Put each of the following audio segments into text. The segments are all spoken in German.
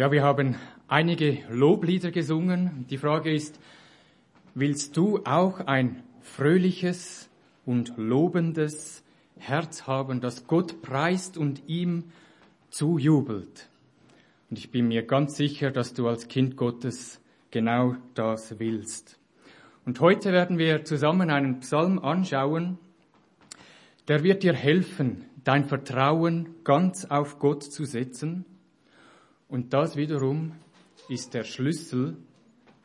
Ja, wir haben einige Loblieder gesungen. Die Frage ist, willst du auch ein fröhliches und lobendes Herz haben, das Gott preist und ihm zujubelt? Und ich bin mir ganz sicher, dass du als Kind Gottes genau das willst. Und heute werden wir zusammen einen Psalm anschauen, der wird dir helfen, dein Vertrauen ganz auf Gott zu setzen und das wiederum ist der Schlüssel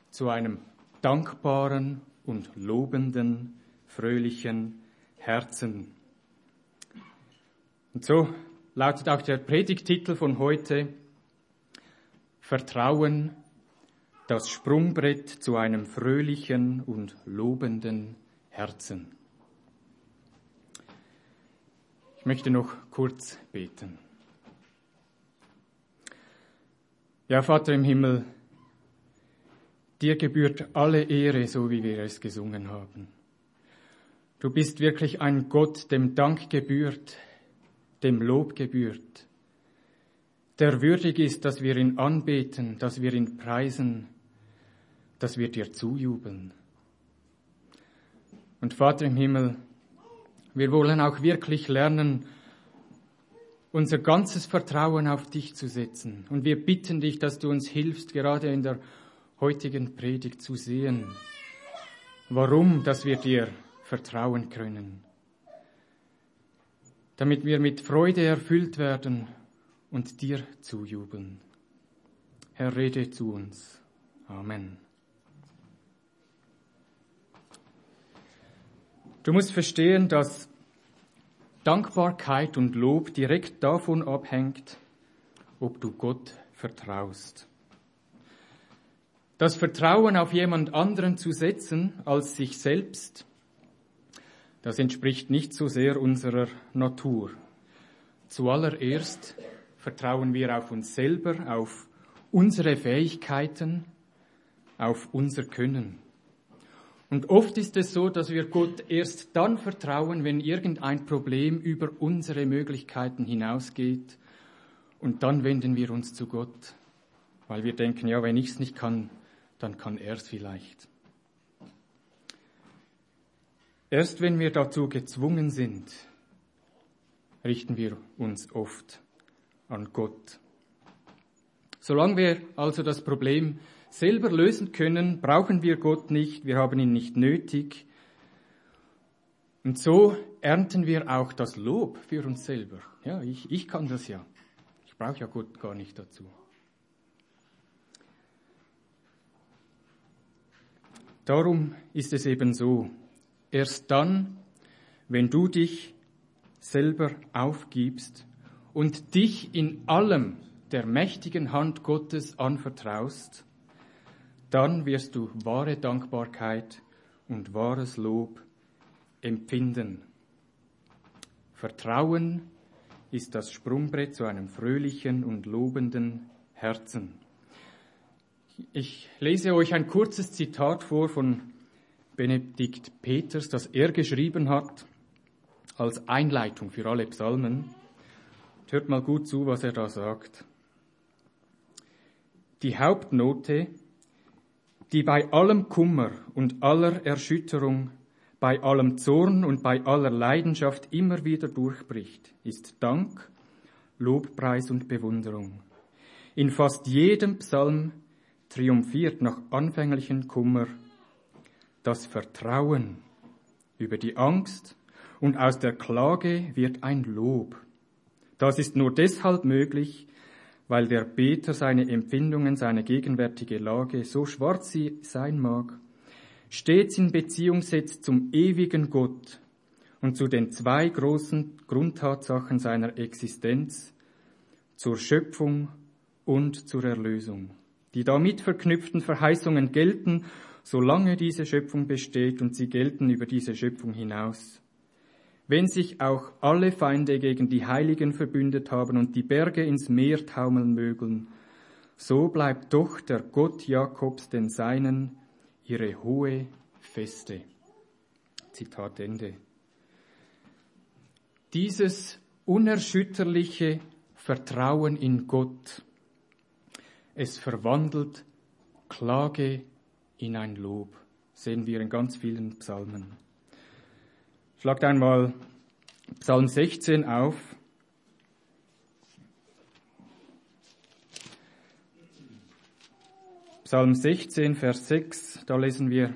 zu einem dankbaren und lobenden, fröhlichen Herzen. Und so lautet auch der Predigtitel von heute Vertrauen, das Sprungbrett zu einem fröhlichen und lobenden Herzen. Ich möchte noch kurz beten. Ja, Vater im Himmel, dir gebührt alle Ehre, so wie wir es gesungen haben. Du bist wirklich ein Gott, dem Dank gebührt, dem Lob gebührt, der würdig ist, dass wir ihn anbeten, dass wir ihn preisen, dass wir dir zujubeln. Und Vater im Himmel, wir wollen auch wirklich lernen, unser ganzes Vertrauen auf dich zu setzen. Und wir bitten dich, dass du uns hilfst, gerade in der heutigen Predigt zu sehen, warum, dass wir dir vertrauen können. Damit wir mit Freude erfüllt werden und dir zujubeln. Herr, rede zu uns. Amen. Du musst verstehen, dass Dankbarkeit und Lob direkt davon abhängt, ob du Gott vertraust. Das Vertrauen auf jemand anderen zu setzen als sich selbst, das entspricht nicht so sehr unserer Natur. Zuallererst vertrauen wir auf uns selber, auf unsere Fähigkeiten, auf unser Können. Und oft ist es so, dass wir Gott erst dann vertrauen, wenn irgendein Problem über unsere Möglichkeiten hinausgeht. Und dann wenden wir uns zu Gott, weil wir denken, ja, wenn ich es nicht kann, dann kann er es vielleicht. Erst wenn wir dazu gezwungen sind, richten wir uns oft an Gott. Solange wir also das Problem selber lösen können, brauchen wir Gott nicht, wir haben ihn nicht nötig. Und so ernten wir auch das Lob für uns selber. Ja, ich, ich kann das ja. Ich brauche ja Gott gar nicht dazu. Darum ist es eben so, erst dann, wenn du dich selber aufgibst und dich in allem der mächtigen Hand Gottes anvertraust, dann wirst du wahre Dankbarkeit und wahres Lob empfinden. Vertrauen ist das Sprungbrett zu einem fröhlichen und lobenden Herzen. Ich lese euch ein kurzes Zitat vor von Benedikt Peters, das er geschrieben hat als Einleitung für alle Psalmen. Hört mal gut zu, was er da sagt. Die Hauptnote die bei allem Kummer und aller Erschütterung, bei allem Zorn und bei aller Leidenschaft immer wieder durchbricht, ist Dank, Lobpreis und Bewunderung. In fast jedem Psalm triumphiert nach anfänglichen Kummer das Vertrauen über die Angst und aus der Klage wird ein Lob. Das ist nur deshalb möglich, weil der Beter seine Empfindungen, seine gegenwärtige Lage, so schwarz sie sein mag, stets in Beziehung setzt zum ewigen Gott und zu den zwei großen Grundtatsachen seiner Existenz, zur Schöpfung und zur Erlösung. Die damit verknüpften Verheißungen gelten, solange diese Schöpfung besteht und sie gelten über diese Schöpfung hinaus. Wenn sich auch alle Feinde gegen die Heiligen verbündet haben und die Berge ins Meer taumeln mögen, so bleibt doch der Gott Jakobs den Seinen ihre hohe Feste. Zitat Ende. Dieses unerschütterliche Vertrauen in Gott Es verwandelt Klage in ein Lob. Sehen wir in ganz vielen Psalmen. Schlagt einmal Psalm 16 auf. Psalm 16, Vers 6, da lesen wir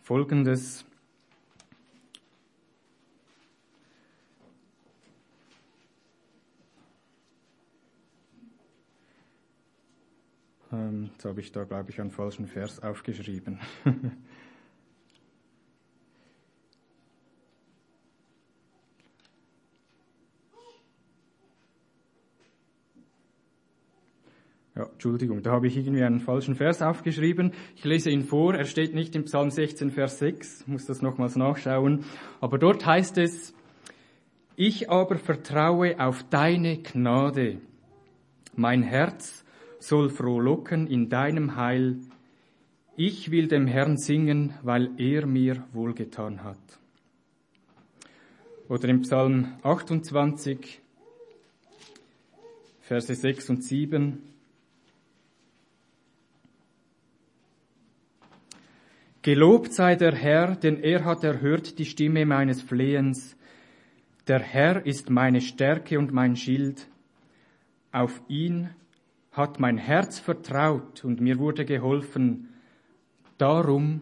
Folgendes. Ähm, jetzt habe ich da, glaube ich, einen falschen Vers aufgeschrieben. Ja, Entschuldigung, da habe ich irgendwie einen falschen Vers aufgeschrieben. Ich lese ihn vor. Er steht nicht im Psalm 16, Vers 6. muss das nochmals nachschauen. Aber dort heißt es, ich aber vertraue auf deine Gnade. Mein Herz soll frohlocken in deinem Heil. Ich will dem Herrn singen, weil er mir wohlgetan hat. Oder im Psalm 28, Verse 6 und 7. Gelobt sei der Herr, denn er hat erhört die Stimme meines Flehens. Der Herr ist meine Stärke und mein Schild. Auf ihn hat mein Herz vertraut und mir wurde geholfen. Darum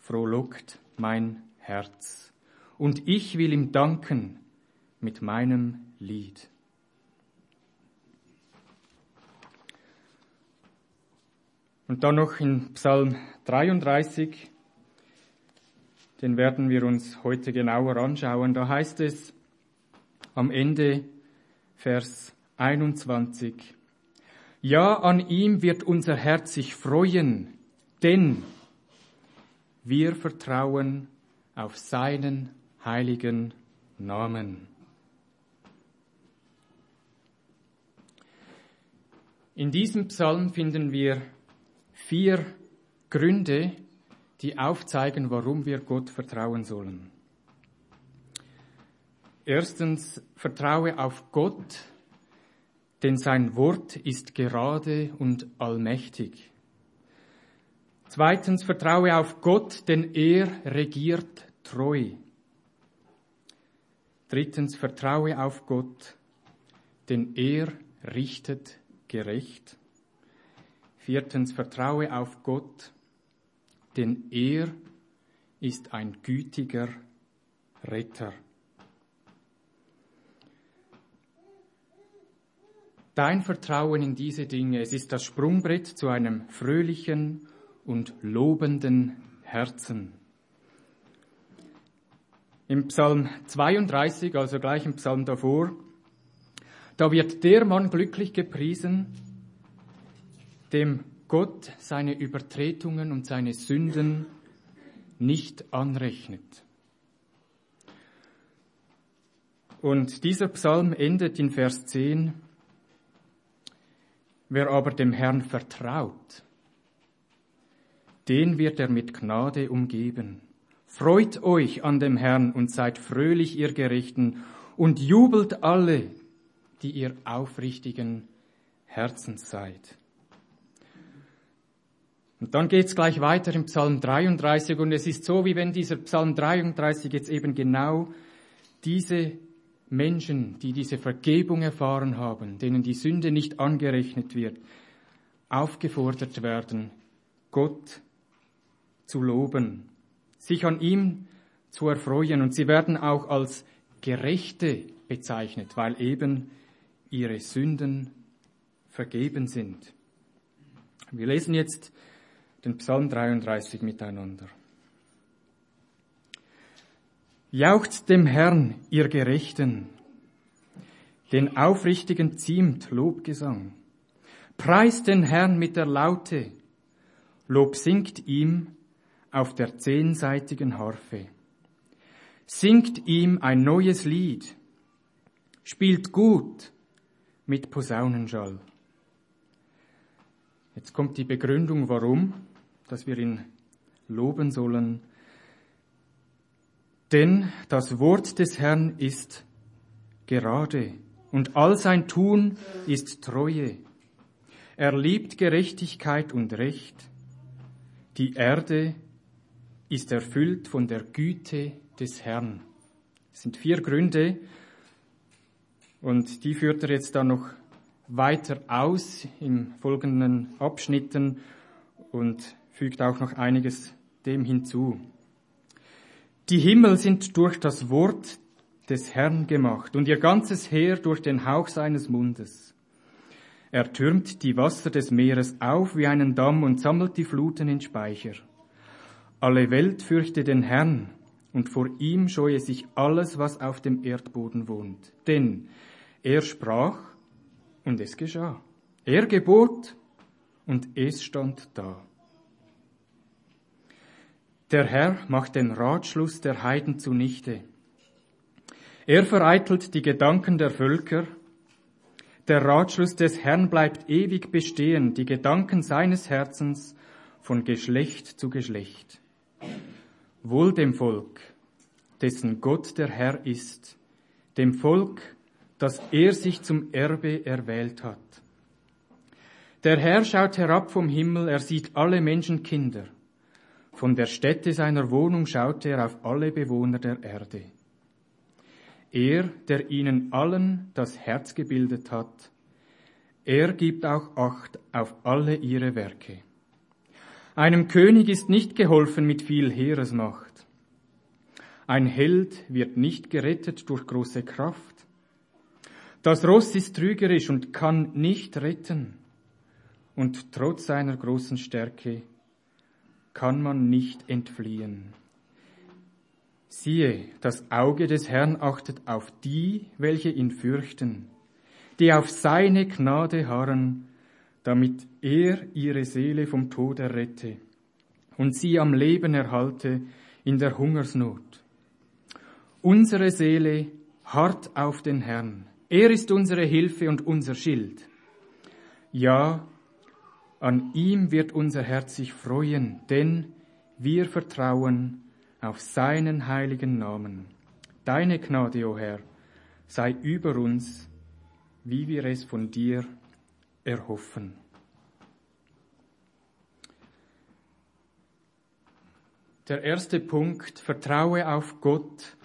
frohlockt mein Herz. Und ich will ihm danken mit meinem Lied. Und dann noch in Psalm 33, den werden wir uns heute genauer anschauen. Da heißt es am Ende Vers 21, Ja, an ihm wird unser Herz sich freuen, denn wir vertrauen auf seinen heiligen Namen. In diesem Psalm finden wir vier Gründe, die aufzeigen, warum wir Gott vertrauen sollen. Erstens, vertraue auf Gott, denn sein Wort ist gerade und allmächtig. Zweitens, vertraue auf Gott, denn er regiert treu. Drittens, vertraue auf Gott, denn er richtet gerecht. Viertens, vertraue auf Gott, denn er ist ein gütiger Retter. Dein Vertrauen in diese Dinge, es ist das Sprungbrett zu einem fröhlichen und lobenden Herzen. Im Psalm 32, also gleich im Psalm davor, da wird der Mann glücklich gepriesen, dem Gott seine Übertretungen und seine Sünden nicht anrechnet. Und dieser Psalm endet in Vers 10. Wer aber dem Herrn vertraut, den wird er mit Gnade umgeben. Freut euch an dem Herrn und seid fröhlich, ihr Gerechten, und jubelt alle, die ihr aufrichtigen Herzens seid. Und dann geht's gleich weiter im Psalm 33 und es ist so, wie wenn dieser Psalm 33 jetzt eben genau diese Menschen, die diese Vergebung erfahren haben, denen die Sünde nicht angerechnet wird, aufgefordert werden, Gott zu loben, sich an ihm zu erfreuen und sie werden auch als Gerechte bezeichnet, weil eben ihre Sünden vergeben sind. Wir lesen jetzt den Psalm 33 miteinander. Jaucht dem Herrn, ihr Gerechten, den Aufrichtigen ziemt Lobgesang. Preist den Herrn mit der Laute, Lob singt ihm auf der zehnseitigen Harfe. Singt ihm ein neues Lied, spielt gut mit Posaunenschall. Jetzt kommt die Begründung, warum dass wir ihn loben sollen. Denn das Wort des Herrn ist gerade und all sein Tun ist Treue. Er liebt Gerechtigkeit und Recht. Die Erde ist erfüllt von der Güte des Herrn. Es sind vier Gründe und die führt er jetzt dann noch weiter aus im folgenden Abschnitten und fügt auch noch einiges dem hinzu. Die Himmel sind durch das Wort des Herrn gemacht und ihr ganzes Heer durch den Hauch seines Mundes. Er türmt die Wasser des Meeres auf wie einen Damm und sammelt die Fluten in Speicher. Alle Welt fürchte den Herrn und vor ihm scheue sich alles, was auf dem Erdboden wohnt. Denn er sprach und es geschah. Er gebot und es stand da. Der Herr macht den Ratschluss der Heiden zunichte. Er vereitelt die Gedanken der Völker. Der Ratschluss des Herrn bleibt ewig bestehen, die Gedanken seines Herzens von Geschlecht zu Geschlecht. Wohl dem Volk, dessen Gott der Herr ist, dem Volk, das er sich zum Erbe erwählt hat. Der Herr schaut herab vom Himmel, er sieht alle Menschenkinder. Von der Stätte seiner Wohnung schaut er auf alle Bewohner der Erde. Er, der ihnen allen das Herz gebildet hat, er gibt auch Acht auf alle ihre Werke. Einem König ist nicht geholfen mit viel Heeresmacht. Ein Held wird nicht gerettet durch große Kraft. Das Ross ist trügerisch und kann nicht retten. Und trotz seiner großen Stärke kann man nicht entfliehen. Siehe, das Auge des Herrn achtet auf die, welche ihn fürchten, die auf seine Gnade harren, damit er ihre Seele vom Tod errette und sie am Leben erhalte in der Hungersnot. Unsere Seele harrt auf den Herrn. Er ist unsere Hilfe und unser Schild. Ja, an ihm wird unser Herz sich freuen, denn wir vertrauen auf seinen heiligen Namen. Deine Gnade, o oh Herr, sei über uns, wie wir es von dir erhoffen. Der erste Punkt, vertraue auf Gott,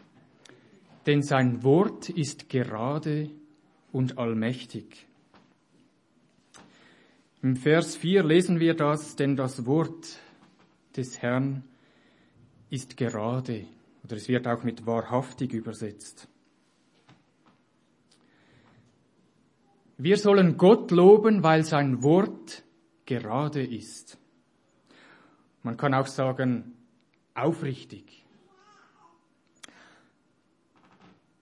denn sein Wort ist gerade und allmächtig. Im Vers 4 lesen wir das, denn das Wort des Herrn ist gerade, oder es wird auch mit wahrhaftig übersetzt. Wir sollen Gott loben, weil sein Wort gerade ist. Man kann auch sagen, aufrichtig.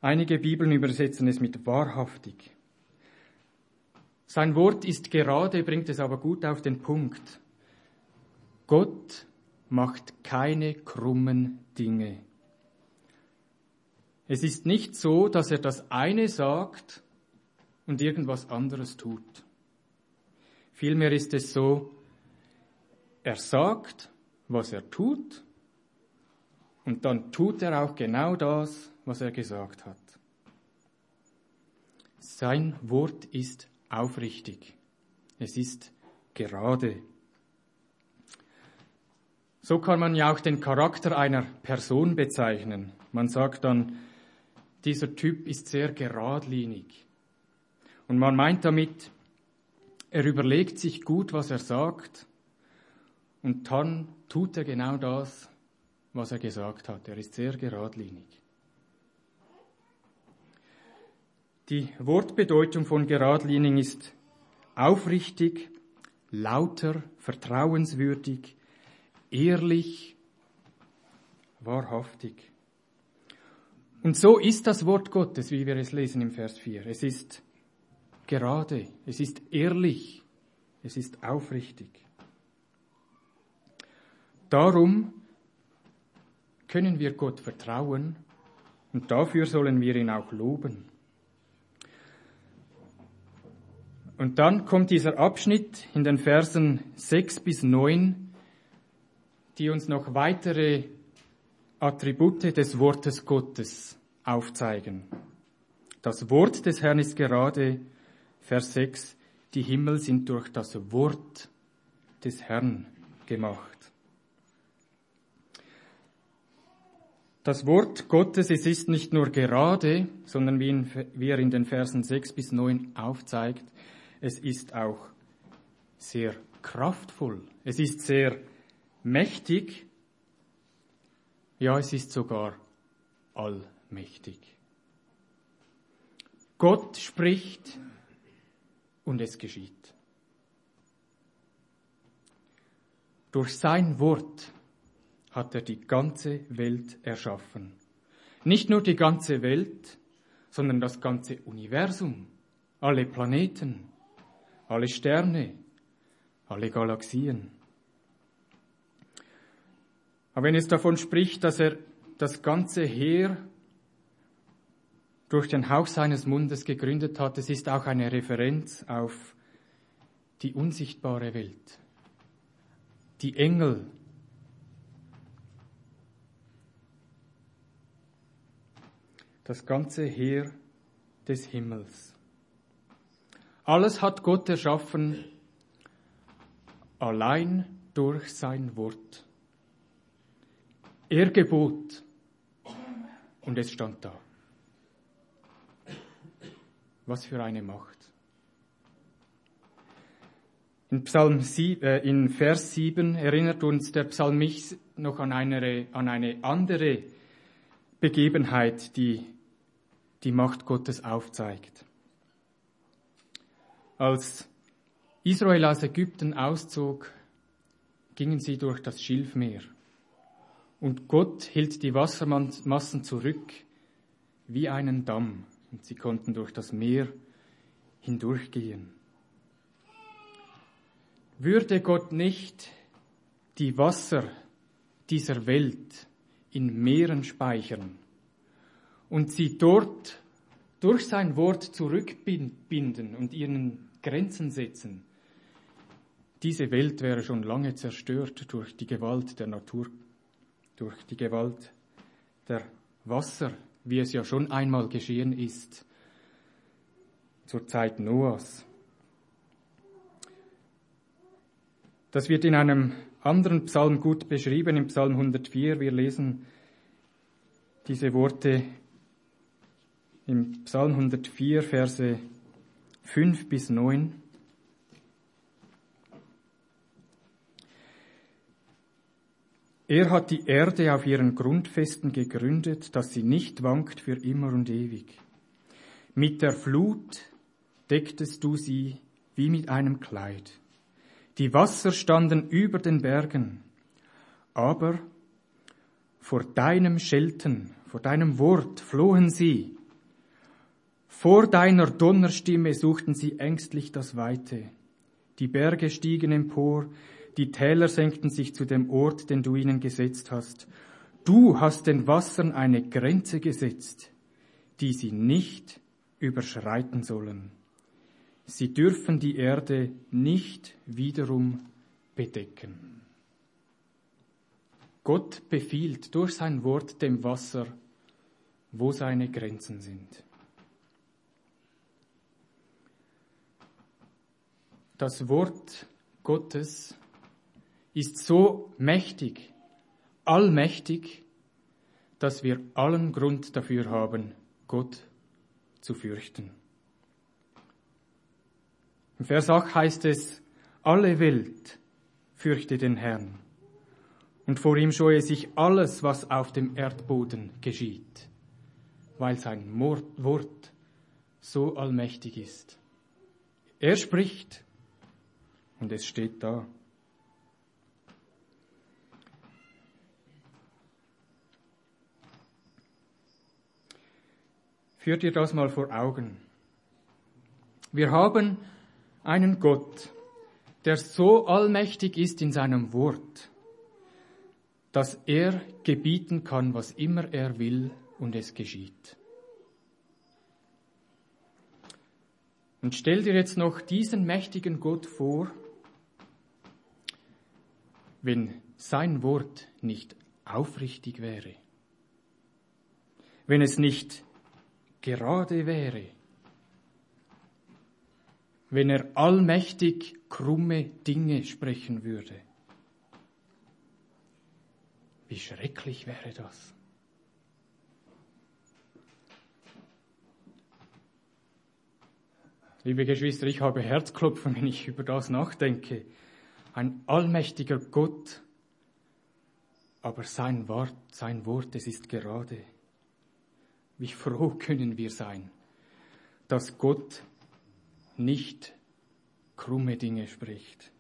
Einige Bibeln übersetzen es mit wahrhaftig. Sein Wort ist gerade, bringt es aber gut auf den Punkt. Gott macht keine krummen Dinge. Es ist nicht so, dass er das eine sagt und irgendwas anderes tut. Vielmehr ist es so, er sagt, was er tut, und dann tut er auch genau das, was er gesagt hat. Sein Wort ist aufrichtig. Es ist gerade. So kann man ja auch den Charakter einer Person bezeichnen. Man sagt dann, dieser Typ ist sehr geradlinig. Und man meint damit, er überlegt sich gut, was er sagt, und dann tut er genau das, was er gesagt hat. Er ist sehr geradlinig. Die Wortbedeutung von geradlinig ist aufrichtig, lauter, vertrauenswürdig, ehrlich, wahrhaftig. Und so ist das Wort Gottes, wie wir es lesen im Vers 4. Es ist gerade, es ist ehrlich, es ist aufrichtig. Darum können wir Gott vertrauen und dafür sollen wir ihn auch loben. Und dann kommt dieser Abschnitt in den Versen 6 bis 9, die uns noch weitere Attribute des Wortes Gottes aufzeigen. Das Wort des Herrn ist gerade, Vers 6, die Himmel sind durch das Wort des Herrn gemacht. Das Wort Gottes, es ist nicht nur gerade, sondern wie, in, wie er in den Versen 6 bis 9 aufzeigt, es ist auch sehr kraftvoll, es ist sehr mächtig, ja, es ist sogar allmächtig. Gott spricht und es geschieht. Durch sein Wort hat er die ganze Welt erschaffen. Nicht nur die ganze Welt, sondern das ganze Universum, alle Planeten, alle Sterne, alle Galaxien. Aber wenn es davon spricht, dass er das ganze Heer durch den Hauch seines Mundes gegründet hat, es ist auch eine Referenz auf die unsichtbare Welt, die Engel, das ganze Heer des Himmels. Alles hat Gott erschaffen, allein durch sein Wort. Er gebot und es stand da. Was für eine Macht. In, Psalm 7, äh, in Vers 7 erinnert uns der Psalmist noch an eine, an eine andere Begebenheit, die die Macht Gottes aufzeigt. Als Israel aus Ägypten auszog, gingen sie durch das Schilfmeer. Und Gott hielt die Wassermassen zurück wie einen Damm. Und sie konnten durch das Meer hindurchgehen. Würde Gott nicht die Wasser dieser Welt in Meeren speichern, und sie dort durch sein Wort zurückbinden und ihren Grenzen setzen, diese Welt wäre schon lange zerstört durch die Gewalt der Natur, durch die Gewalt der Wasser, wie es ja schon einmal geschehen ist zur Zeit Noahs. Das wird in einem anderen Psalm gut beschrieben, im Psalm 104. Wir lesen diese Worte im Psalm 104, Verse 5 bis 9. Er hat die Erde auf ihren Grundfesten gegründet, dass sie nicht wankt für immer und ewig. Mit der Flut decktest du sie wie mit einem Kleid. Die Wasser standen über den Bergen, aber vor deinem Schelten, vor deinem Wort flohen sie. Vor deiner Donnerstimme suchten sie ängstlich das Weite. Die Berge stiegen empor, die Täler senkten sich zu dem Ort, den du ihnen gesetzt hast. Du hast den Wassern eine Grenze gesetzt, die sie nicht überschreiten sollen. Sie dürfen die Erde nicht wiederum bedecken. Gott befiehlt durch sein Wort dem Wasser, wo seine Grenzen sind. Das Wort Gottes ist so mächtig, allmächtig, dass wir allen Grund dafür haben, Gott zu fürchten. Im Vers 8 heißt es, alle Welt fürchte den Herrn und vor ihm scheue sich alles, was auf dem Erdboden geschieht, weil sein Wort so allmächtig ist. Er spricht und es steht da. Führt ihr das mal vor Augen. Wir haben einen Gott, der so allmächtig ist in seinem Wort, dass er gebieten kann, was immer er will und es geschieht. Und stell dir jetzt noch diesen mächtigen Gott vor, wenn sein Wort nicht aufrichtig wäre, wenn es nicht gerade wäre, wenn er allmächtig krumme Dinge sprechen würde. Wie schrecklich wäre das? Liebe Geschwister, ich habe Herzklopfen, wenn ich über das nachdenke. Ein allmächtiger Gott, aber sein Wort, sein Wort, es ist gerade. Wie froh können wir sein, dass Gott nicht krumme Dinge spricht.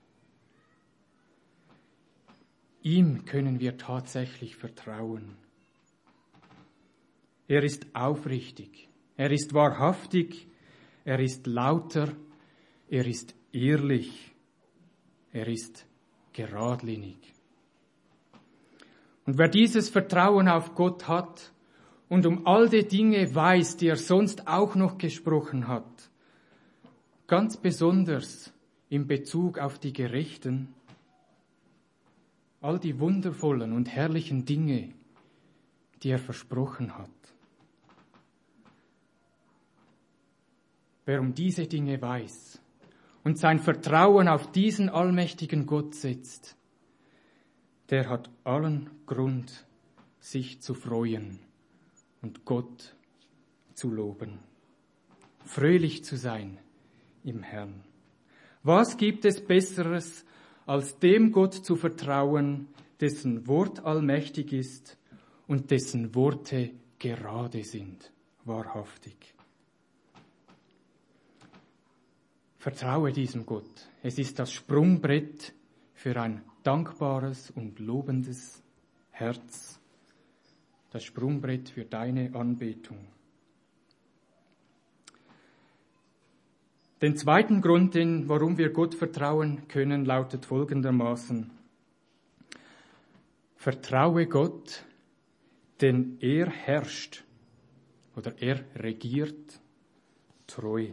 Ihm können wir tatsächlich vertrauen. Er ist aufrichtig, er ist wahrhaftig, er ist lauter, er ist ehrlich, er ist geradlinig. Und wer dieses Vertrauen auf Gott hat und um all die Dinge weiß, die er sonst auch noch gesprochen hat, ganz besonders in Bezug auf die Gerechten, all die wundervollen und herrlichen Dinge, die er versprochen hat. Wer um diese Dinge weiß und sein Vertrauen auf diesen allmächtigen Gott setzt, der hat allen Grund, sich zu freuen und Gott zu loben, fröhlich zu sein im Herrn. Was gibt es Besseres, als dem Gott zu vertrauen, dessen Wort allmächtig ist und dessen Worte gerade sind, wahrhaftig? Vertraue diesem Gott. Es ist das Sprungbrett für ein dankbares und lobendes Herz. Das Sprungbrett für deine Anbetung. Den zweiten Grund, den, warum wir Gott vertrauen können, lautet folgendermaßen. Vertraue Gott, denn er herrscht oder er regiert treu.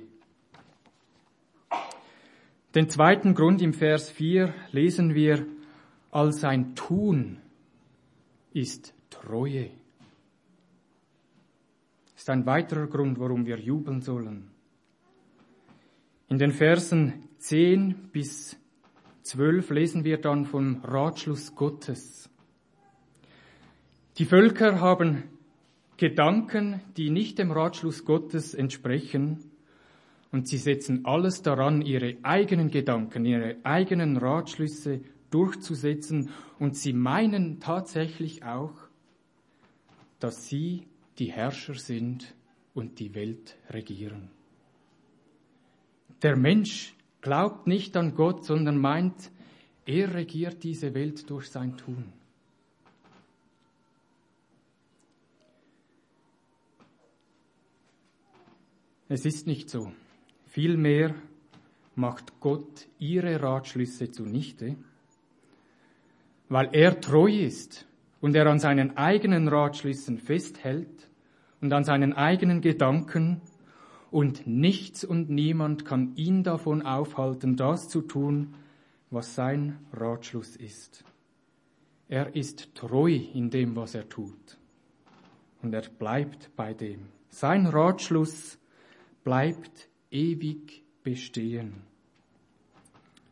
Den zweiten Grund im Vers 4 lesen wir, all sein Tun ist Treue. Ist ein weiterer Grund, warum wir jubeln sollen. In den Versen 10 bis 12 lesen wir dann vom Ratschluss Gottes. Die Völker haben Gedanken, die nicht dem Ratschluss Gottes entsprechen, und sie setzen alles daran, ihre eigenen Gedanken, ihre eigenen Ratschlüsse durchzusetzen, und sie meinen tatsächlich auch, dass sie die Herrscher sind und die Welt regieren. Der Mensch glaubt nicht an Gott, sondern meint, er regiert diese Welt durch sein Tun. Es ist nicht so. Vielmehr macht Gott ihre Ratschlüsse zunichte, weil er treu ist und er an seinen eigenen Ratschlüssen festhält und an seinen eigenen Gedanken und nichts und niemand kann ihn davon aufhalten, das zu tun, was sein Ratschluss ist. Er ist treu in dem, was er tut. Und er bleibt bei dem. Sein Ratschluss bleibt ewig bestehen.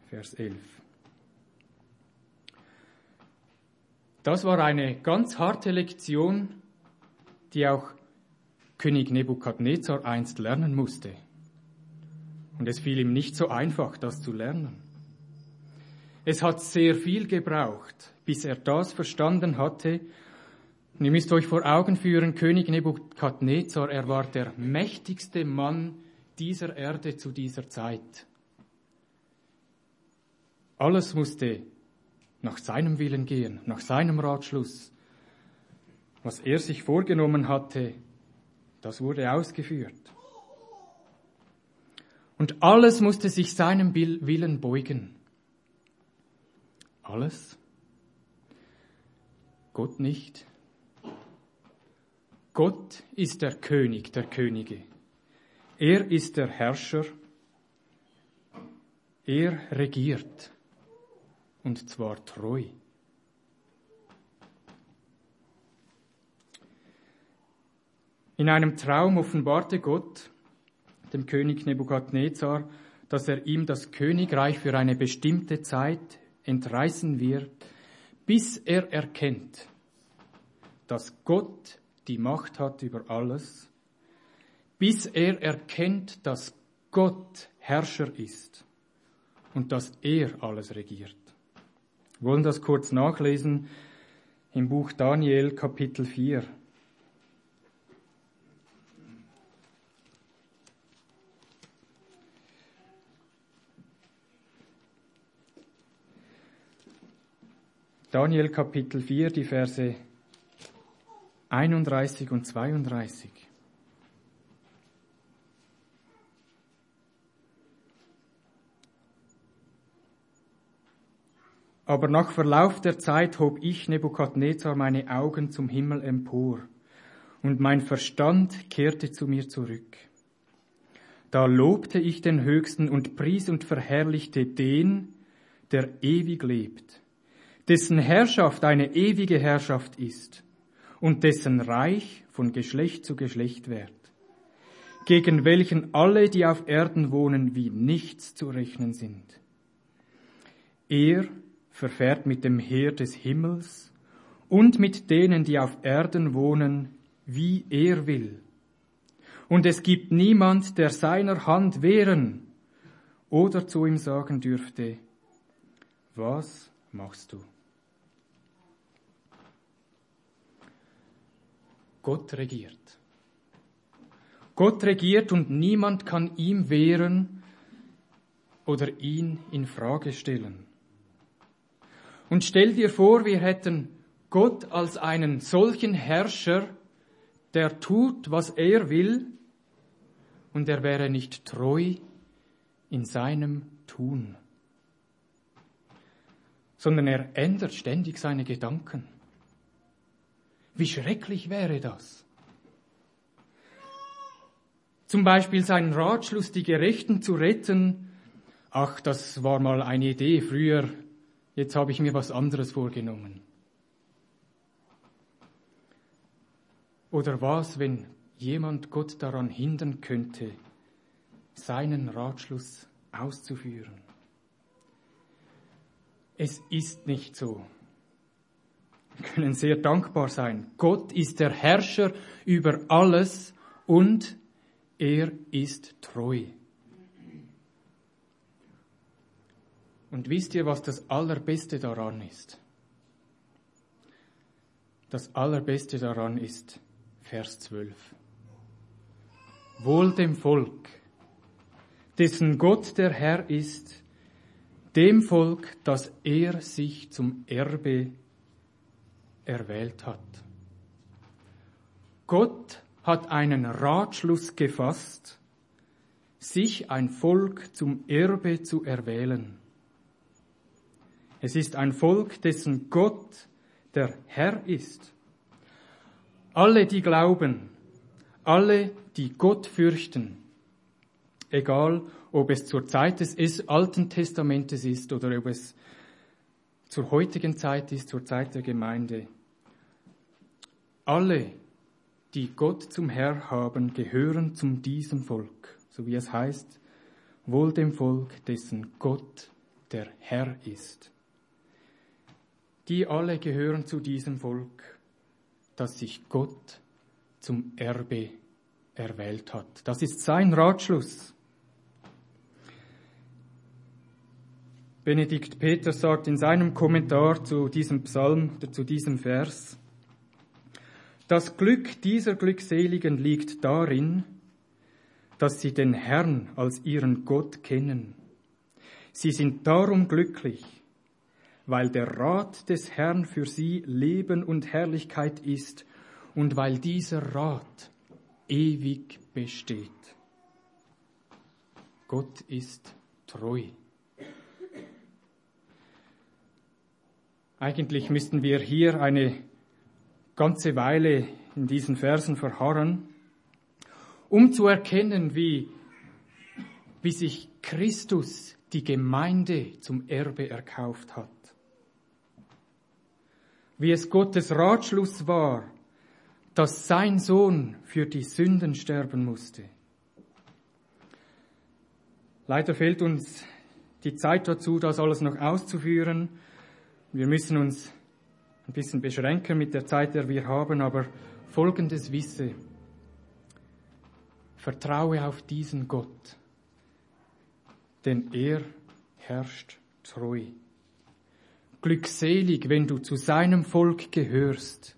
Vers 11. Das war eine ganz harte Lektion, die auch König Nebukadnezar einst lernen musste. Und es fiel ihm nicht so einfach, das zu lernen. Es hat sehr viel gebraucht, bis er das verstanden hatte. Und ihr müsst euch vor Augen führen, König Nebukadnezar, er war der mächtigste Mann dieser Erde zu dieser Zeit. Alles musste nach seinem Willen gehen, nach seinem Ratschluss. Was er sich vorgenommen hatte, das wurde ausgeführt. Und alles musste sich seinem Willen beugen. Alles? Gott nicht. Gott ist der König der Könige. Er ist der Herrscher. Er regiert. Und zwar treu. In einem Traum offenbarte Gott dem König Nebukadnezar, dass er ihm das Königreich für eine bestimmte Zeit entreißen wird, bis er erkennt, dass Gott die Macht hat über alles, bis er erkennt, dass Gott Herrscher ist und dass er alles regiert. Wir wollen das kurz nachlesen im Buch Daniel Kapitel 4. Daniel Kapitel 4, die Verse 31 und 32. Aber nach Verlauf der Zeit hob ich, Nebukadnezar, meine Augen zum Himmel empor, und mein Verstand kehrte zu mir zurück. Da lobte ich den Höchsten und pries und verherrlichte den, der ewig lebt dessen Herrschaft eine ewige Herrschaft ist und dessen Reich von Geschlecht zu Geschlecht währt, gegen welchen alle, die auf Erden wohnen, wie nichts zu rechnen sind. Er verfährt mit dem Heer des Himmels und mit denen, die auf Erden wohnen, wie er will. Und es gibt niemand, der seiner Hand wehren oder zu ihm sagen dürfte, was machst du? Gott regiert. Gott regiert und niemand kann ihm wehren oder ihn in Frage stellen. Und stell dir vor, wir hätten Gott als einen solchen Herrscher, der tut, was er will, und er wäre nicht treu in seinem Tun, sondern er ändert ständig seine Gedanken. Wie schrecklich wäre das? Zum Beispiel seinen Ratschluss, die Gerechten zu retten. Ach, das war mal eine Idee früher. Jetzt habe ich mir was anderes vorgenommen. Oder was, wenn jemand Gott daran hindern könnte, seinen Ratschluss auszuführen? Es ist nicht so können sehr dankbar sein. Gott ist der Herrscher über alles und er ist treu. Und wisst ihr, was das Allerbeste daran ist? Das Allerbeste daran ist Vers 12. Wohl dem Volk, dessen Gott der Herr ist, dem Volk, das er sich zum Erbe erwählt hat. Gott hat einen Ratschluss gefasst, sich ein Volk zum Erbe zu erwählen. Es ist ein Volk, dessen Gott der Herr ist. Alle, die glauben, alle, die Gott fürchten, egal ob es zur Zeit des Alten Testamentes ist oder ob es zur heutigen Zeit ist, zur Zeit der Gemeinde, alle, die Gott zum Herr haben, gehören zu diesem Volk, so wie es heißt, wohl dem Volk, dessen Gott der Herr ist. Die alle gehören zu diesem Volk, das sich Gott zum Erbe erwählt hat. Das ist sein Ratschluss. Benedikt Peter sagt in seinem Kommentar zu diesem Psalm zu diesem Vers, das Glück dieser Glückseligen liegt darin, dass sie den Herrn als ihren Gott kennen. Sie sind darum glücklich, weil der Rat des Herrn für sie Leben und Herrlichkeit ist und weil dieser Rat ewig besteht. Gott ist treu. Eigentlich müssten wir hier eine ganze Weile in diesen Versen verharren, um zu erkennen, wie, wie sich Christus die Gemeinde zum Erbe erkauft hat. Wie es Gottes Ratschluss war, dass sein Sohn für die Sünden sterben musste. Leider fehlt uns die Zeit dazu, das alles noch auszuführen. Wir müssen uns ein bisschen beschränken mit der Zeit, der wir haben, aber Folgendes wisse. Vertraue auf diesen Gott, denn er herrscht treu. Glückselig, wenn du zu seinem Volk gehörst.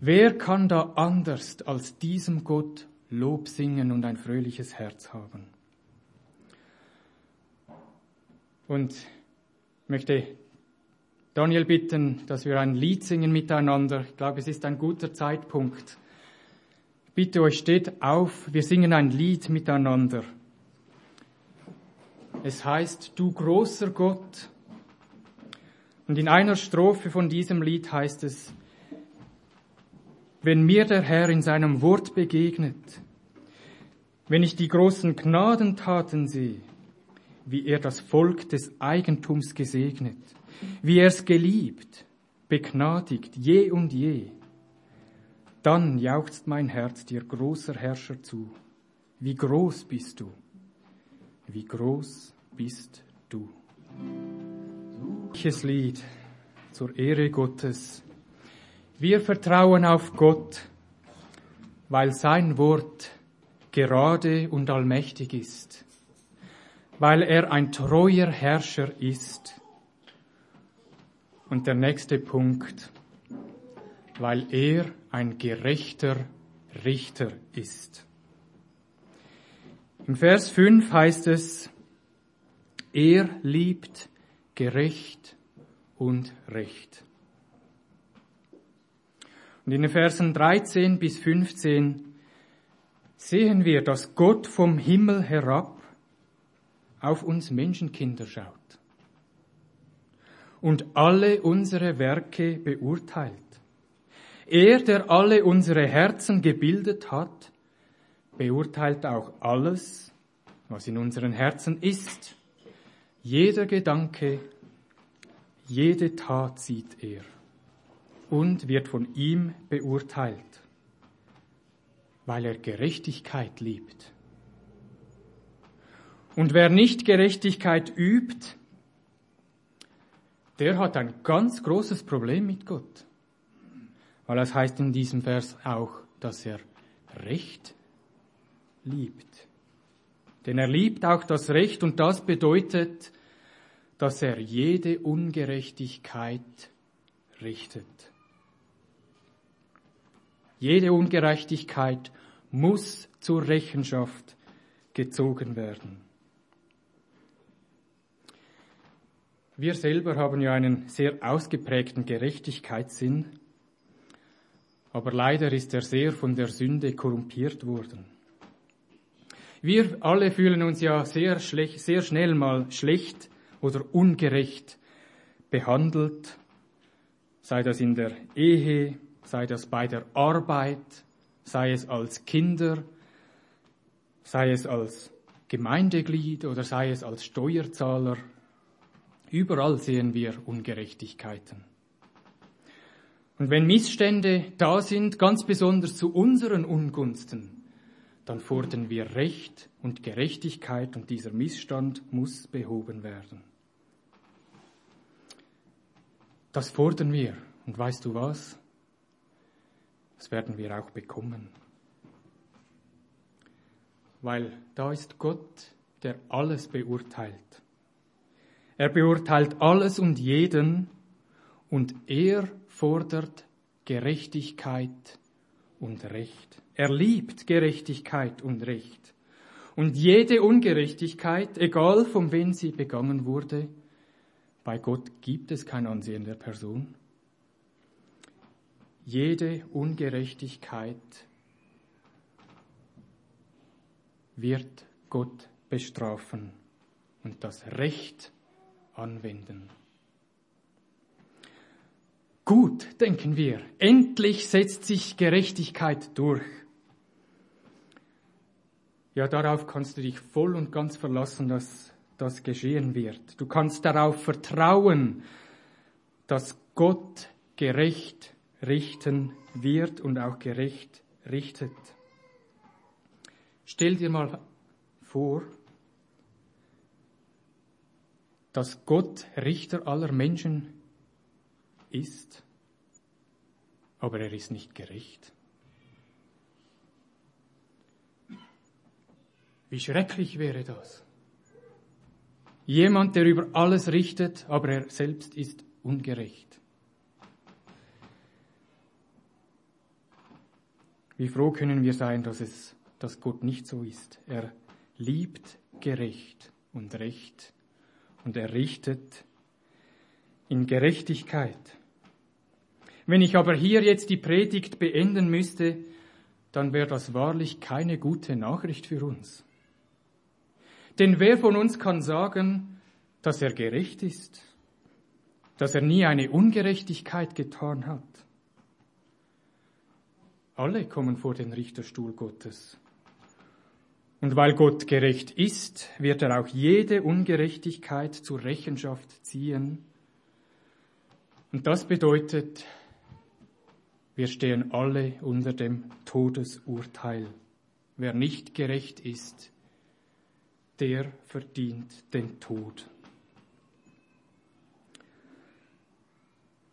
Wer kann da anders als diesem Gott Lob singen und ein fröhliches Herz haben? Und möchte Daniel bitten, dass wir ein Lied singen miteinander. Ich glaube, es ist ein guter Zeitpunkt. Bitte euch, steht auf, wir singen ein Lied miteinander. Es heißt, du großer Gott. Und in einer Strophe von diesem Lied heißt es, wenn mir der Herr in seinem Wort begegnet, wenn ich die großen Gnadentaten sehe, wie er das Volk des Eigentums gesegnet, wie er es geliebt, begnadigt, je und je. Dann jauchzt mein Herz dir großer Herrscher zu. Wie groß bist du? Wie groß bist du? Welches Lied zur Ehre Gottes. Wir vertrauen auf Gott, weil sein Wort gerade und allmächtig ist, weil er ein treuer Herrscher ist und der nächste Punkt, weil er ein gerechter Richter ist. Im Vers 5 heißt es, er liebt gerecht und recht. Und in den Versen 13 bis 15 sehen wir, dass Gott vom Himmel herab auf uns Menschenkinder schaut und alle unsere Werke beurteilt. Er, der alle unsere Herzen gebildet hat, beurteilt auch alles, was in unseren Herzen ist. Jeder Gedanke, jede Tat sieht er und wird von ihm beurteilt, weil er Gerechtigkeit liebt. Und wer nicht Gerechtigkeit übt, der hat ein ganz großes Problem mit Gott. Weil es heißt in diesem Vers auch, dass er Recht liebt. Denn er liebt auch das Recht und das bedeutet, dass er jede Ungerechtigkeit richtet. Jede Ungerechtigkeit muss zur Rechenschaft gezogen werden. Wir selber haben ja einen sehr ausgeprägten Gerechtigkeitssinn, aber leider ist er sehr von der Sünde korrumpiert worden. Wir alle fühlen uns ja sehr, schlecht, sehr schnell mal schlecht oder ungerecht behandelt, sei das in der Ehe, sei das bei der Arbeit, sei es als Kinder, sei es als Gemeindeglied oder sei es als Steuerzahler Überall sehen wir Ungerechtigkeiten. Und wenn Missstände da sind, ganz besonders zu unseren Ungunsten, dann fordern wir Recht und Gerechtigkeit und dieser Missstand muss behoben werden. Das fordern wir. Und weißt du was? Das werden wir auch bekommen. Weil da ist Gott, der alles beurteilt. Er beurteilt alles und jeden und er fordert Gerechtigkeit und Recht. Er liebt Gerechtigkeit und Recht. Und jede Ungerechtigkeit, egal von wem sie begangen wurde, bei Gott gibt es kein Ansehen der Person. Jede Ungerechtigkeit wird Gott bestrafen und das Recht anwenden. Gut, denken wir, endlich setzt sich Gerechtigkeit durch. Ja, darauf kannst du dich voll und ganz verlassen, dass das geschehen wird. Du kannst darauf vertrauen, dass Gott gerecht richten wird und auch gerecht richtet. Stell dir mal vor, dass Gott Richter aller Menschen ist, aber er ist nicht gerecht. Wie schrecklich wäre das? Jemand, der über alles richtet, aber er selbst ist ungerecht. Wie froh können wir sein, dass es, dass Gott nicht so ist. Er liebt gerecht und recht und er richtet in Gerechtigkeit. Wenn ich aber hier jetzt die Predigt beenden müsste, dann wäre das wahrlich keine gute Nachricht für uns. Denn wer von uns kann sagen, dass er gerecht ist, dass er nie eine Ungerechtigkeit getan hat? Alle kommen vor den Richterstuhl Gottes. Und weil Gott gerecht ist, wird er auch jede Ungerechtigkeit zur Rechenschaft ziehen. Und das bedeutet, wir stehen alle unter dem Todesurteil. Wer nicht gerecht ist, der verdient den Tod.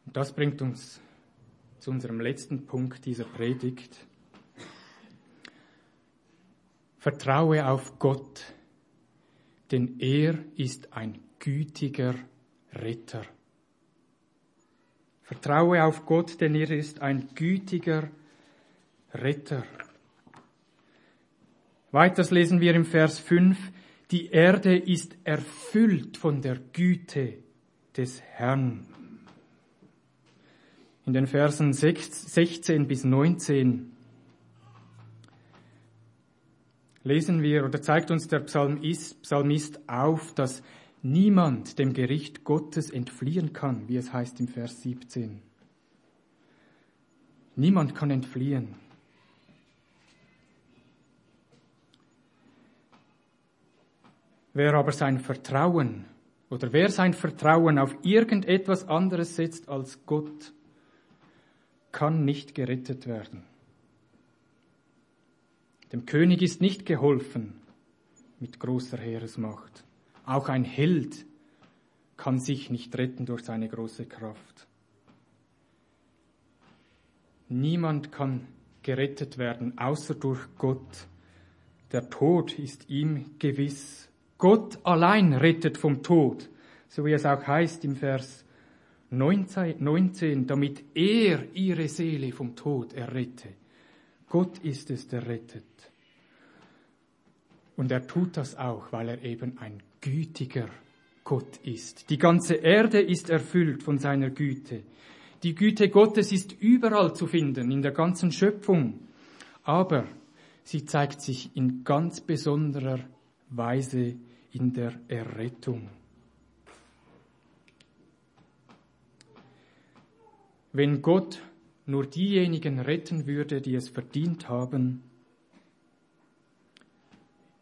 Das bringt uns zu unserem letzten Punkt dieser Predigt. Vertraue auf Gott, denn er ist ein gütiger Retter. Vertraue auf Gott, denn er ist ein gütiger Retter. Weiters lesen wir im Vers 5, die Erde ist erfüllt von der Güte des Herrn. In den Versen 16 bis 19 lesen wir oder zeigt uns der Psalmist, Psalmist auf, dass niemand dem Gericht Gottes entfliehen kann, wie es heißt im Vers 17. Niemand kann entfliehen. Wer aber sein Vertrauen oder wer sein Vertrauen auf irgendetwas anderes setzt als Gott, kann nicht gerettet werden. Dem König ist nicht geholfen mit großer Heeresmacht. Auch ein Held kann sich nicht retten durch seine große Kraft. Niemand kann gerettet werden, außer durch Gott. Der Tod ist ihm gewiss. Gott allein rettet vom Tod, so wie es auch heißt im Vers 19, damit er ihre Seele vom Tod errette. Gott ist es, der rettet. Und er tut das auch, weil er eben ein gütiger Gott ist. Die ganze Erde ist erfüllt von seiner Güte. Die Güte Gottes ist überall zu finden, in der ganzen Schöpfung. Aber sie zeigt sich in ganz besonderer Weise in der Errettung. Wenn Gott nur diejenigen retten würde, die es verdient haben,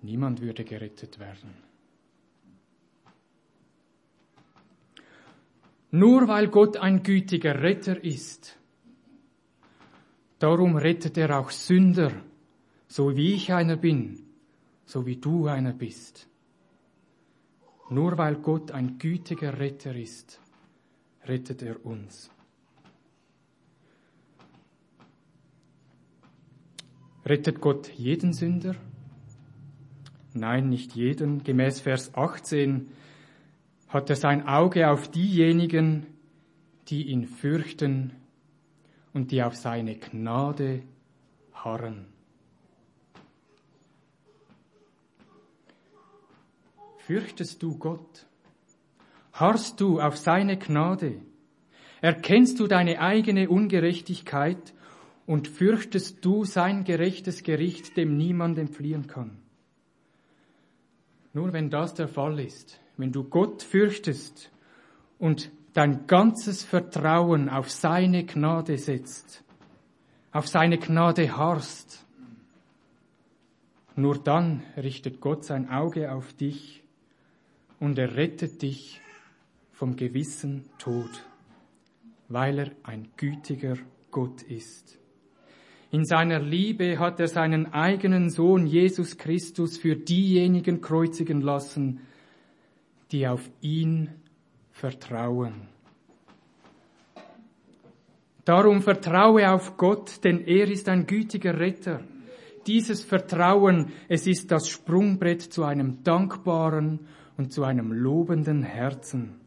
niemand würde gerettet werden. Nur weil Gott ein gütiger Retter ist, darum rettet er auch Sünder, so wie ich einer bin, so wie du einer bist. Nur weil Gott ein gütiger Retter ist, rettet er uns. Rettet Gott jeden Sünder? Nein, nicht jeden. Gemäß Vers 18 hat er sein Auge auf diejenigen, die ihn fürchten und die auf seine Gnade harren. Fürchtest du Gott? Harrst du auf seine Gnade? Erkennst du deine eigene Ungerechtigkeit und fürchtest du sein gerechtes Gericht, dem niemand entfliehen kann. Nur wenn das der Fall ist, wenn du Gott fürchtest und dein ganzes Vertrauen auf seine Gnade setzt, auf seine Gnade harrst, nur dann richtet Gott sein Auge auf dich und er rettet dich vom gewissen Tod, weil er ein gütiger Gott ist. In seiner Liebe hat er seinen eigenen Sohn Jesus Christus für diejenigen kreuzigen lassen, die auf ihn vertrauen. Darum vertraue auf Gott, denn er ist ein gütiger Retter. Dieses Vertrauen, es ist das Sprungbrett zu einem dankbaren und zu einem lobenden Herzen.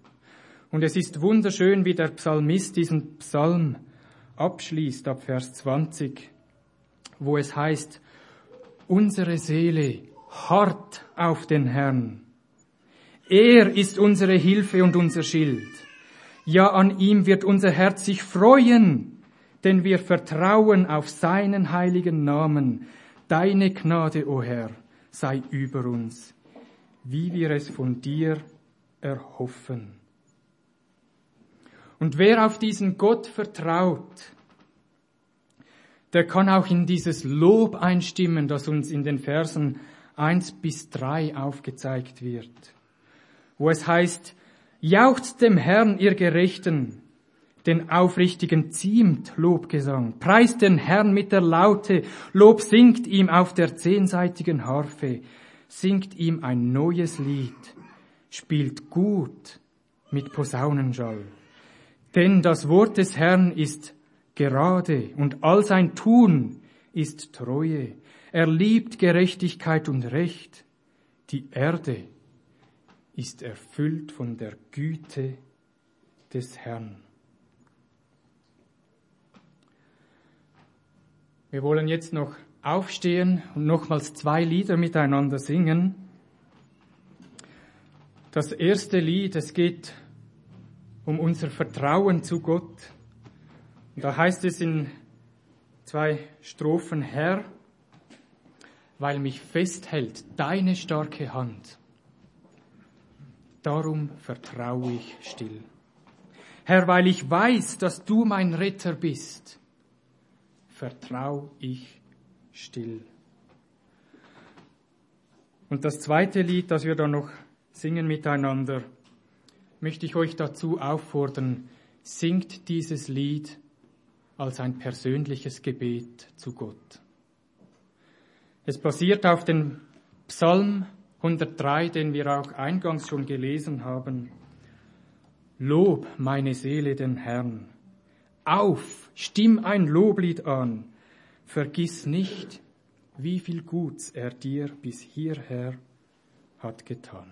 Und es ist wunderschön, wie der Psalmist diesen Psalm abschließt ab Vers 20, wo es heißt, unsere Seele hart auf den Herrn. Er ist unsere Hilfe und unser Schild. Ja, an ihm wird unser Herz sich freuen, denn wir vertrauen auf seinen heiligen Namen. Deine Gnade, o oh Herr, sei über uns, wie wir es von dir erhoffen. Und wer auf diesen Gott vertraut, der kann auch in dieses Lob einstimmen, das uns in den Versen eins bis drei aufgezeigt wird, wo es heißt, jaucht dem Herrn, ihr Gerechten, den Aufrichtigen ziemt Lobgesang, preist den Herrn mit der Laute, Lob singt ihm auf der zehnseitigen Harfe, singt ihm ein neues Lied, spielt gut mit Posaunenschall. Denn das Wort des Herrn ist gerade und all sein Tun ist Treue. Er liebt Gerechtigkeit und Recht. Die Erde ist erfüllt von der Güte des Herrn. Wir wollen jetzt noch aufstehen und nochmals zwei Lieder miteinander singen. Das erste Lied, es geht um unser Vertrauen zu Gott. Da heißt es in zwei Strophen, Herr, weil mich festhält deine starke Hand, darum vertraue ich still. Herr, weil ich weiß, dass du mein Retter bist, vertraue ich still. Und das zweite Lied, das wir da noch singen miteinander, möchte ich euch dazu auffordern, singt dieses Lied als ein persönliches Gebet zu Gott. Es basiert auf dem Psalm 103, den wir auch eingangs schon gelesen haben. Lob meine Seele den Herrn. Auf, stimm ein Loblied an. Vergiss nicht, wie viel Guts er dir bis hierher hat getan.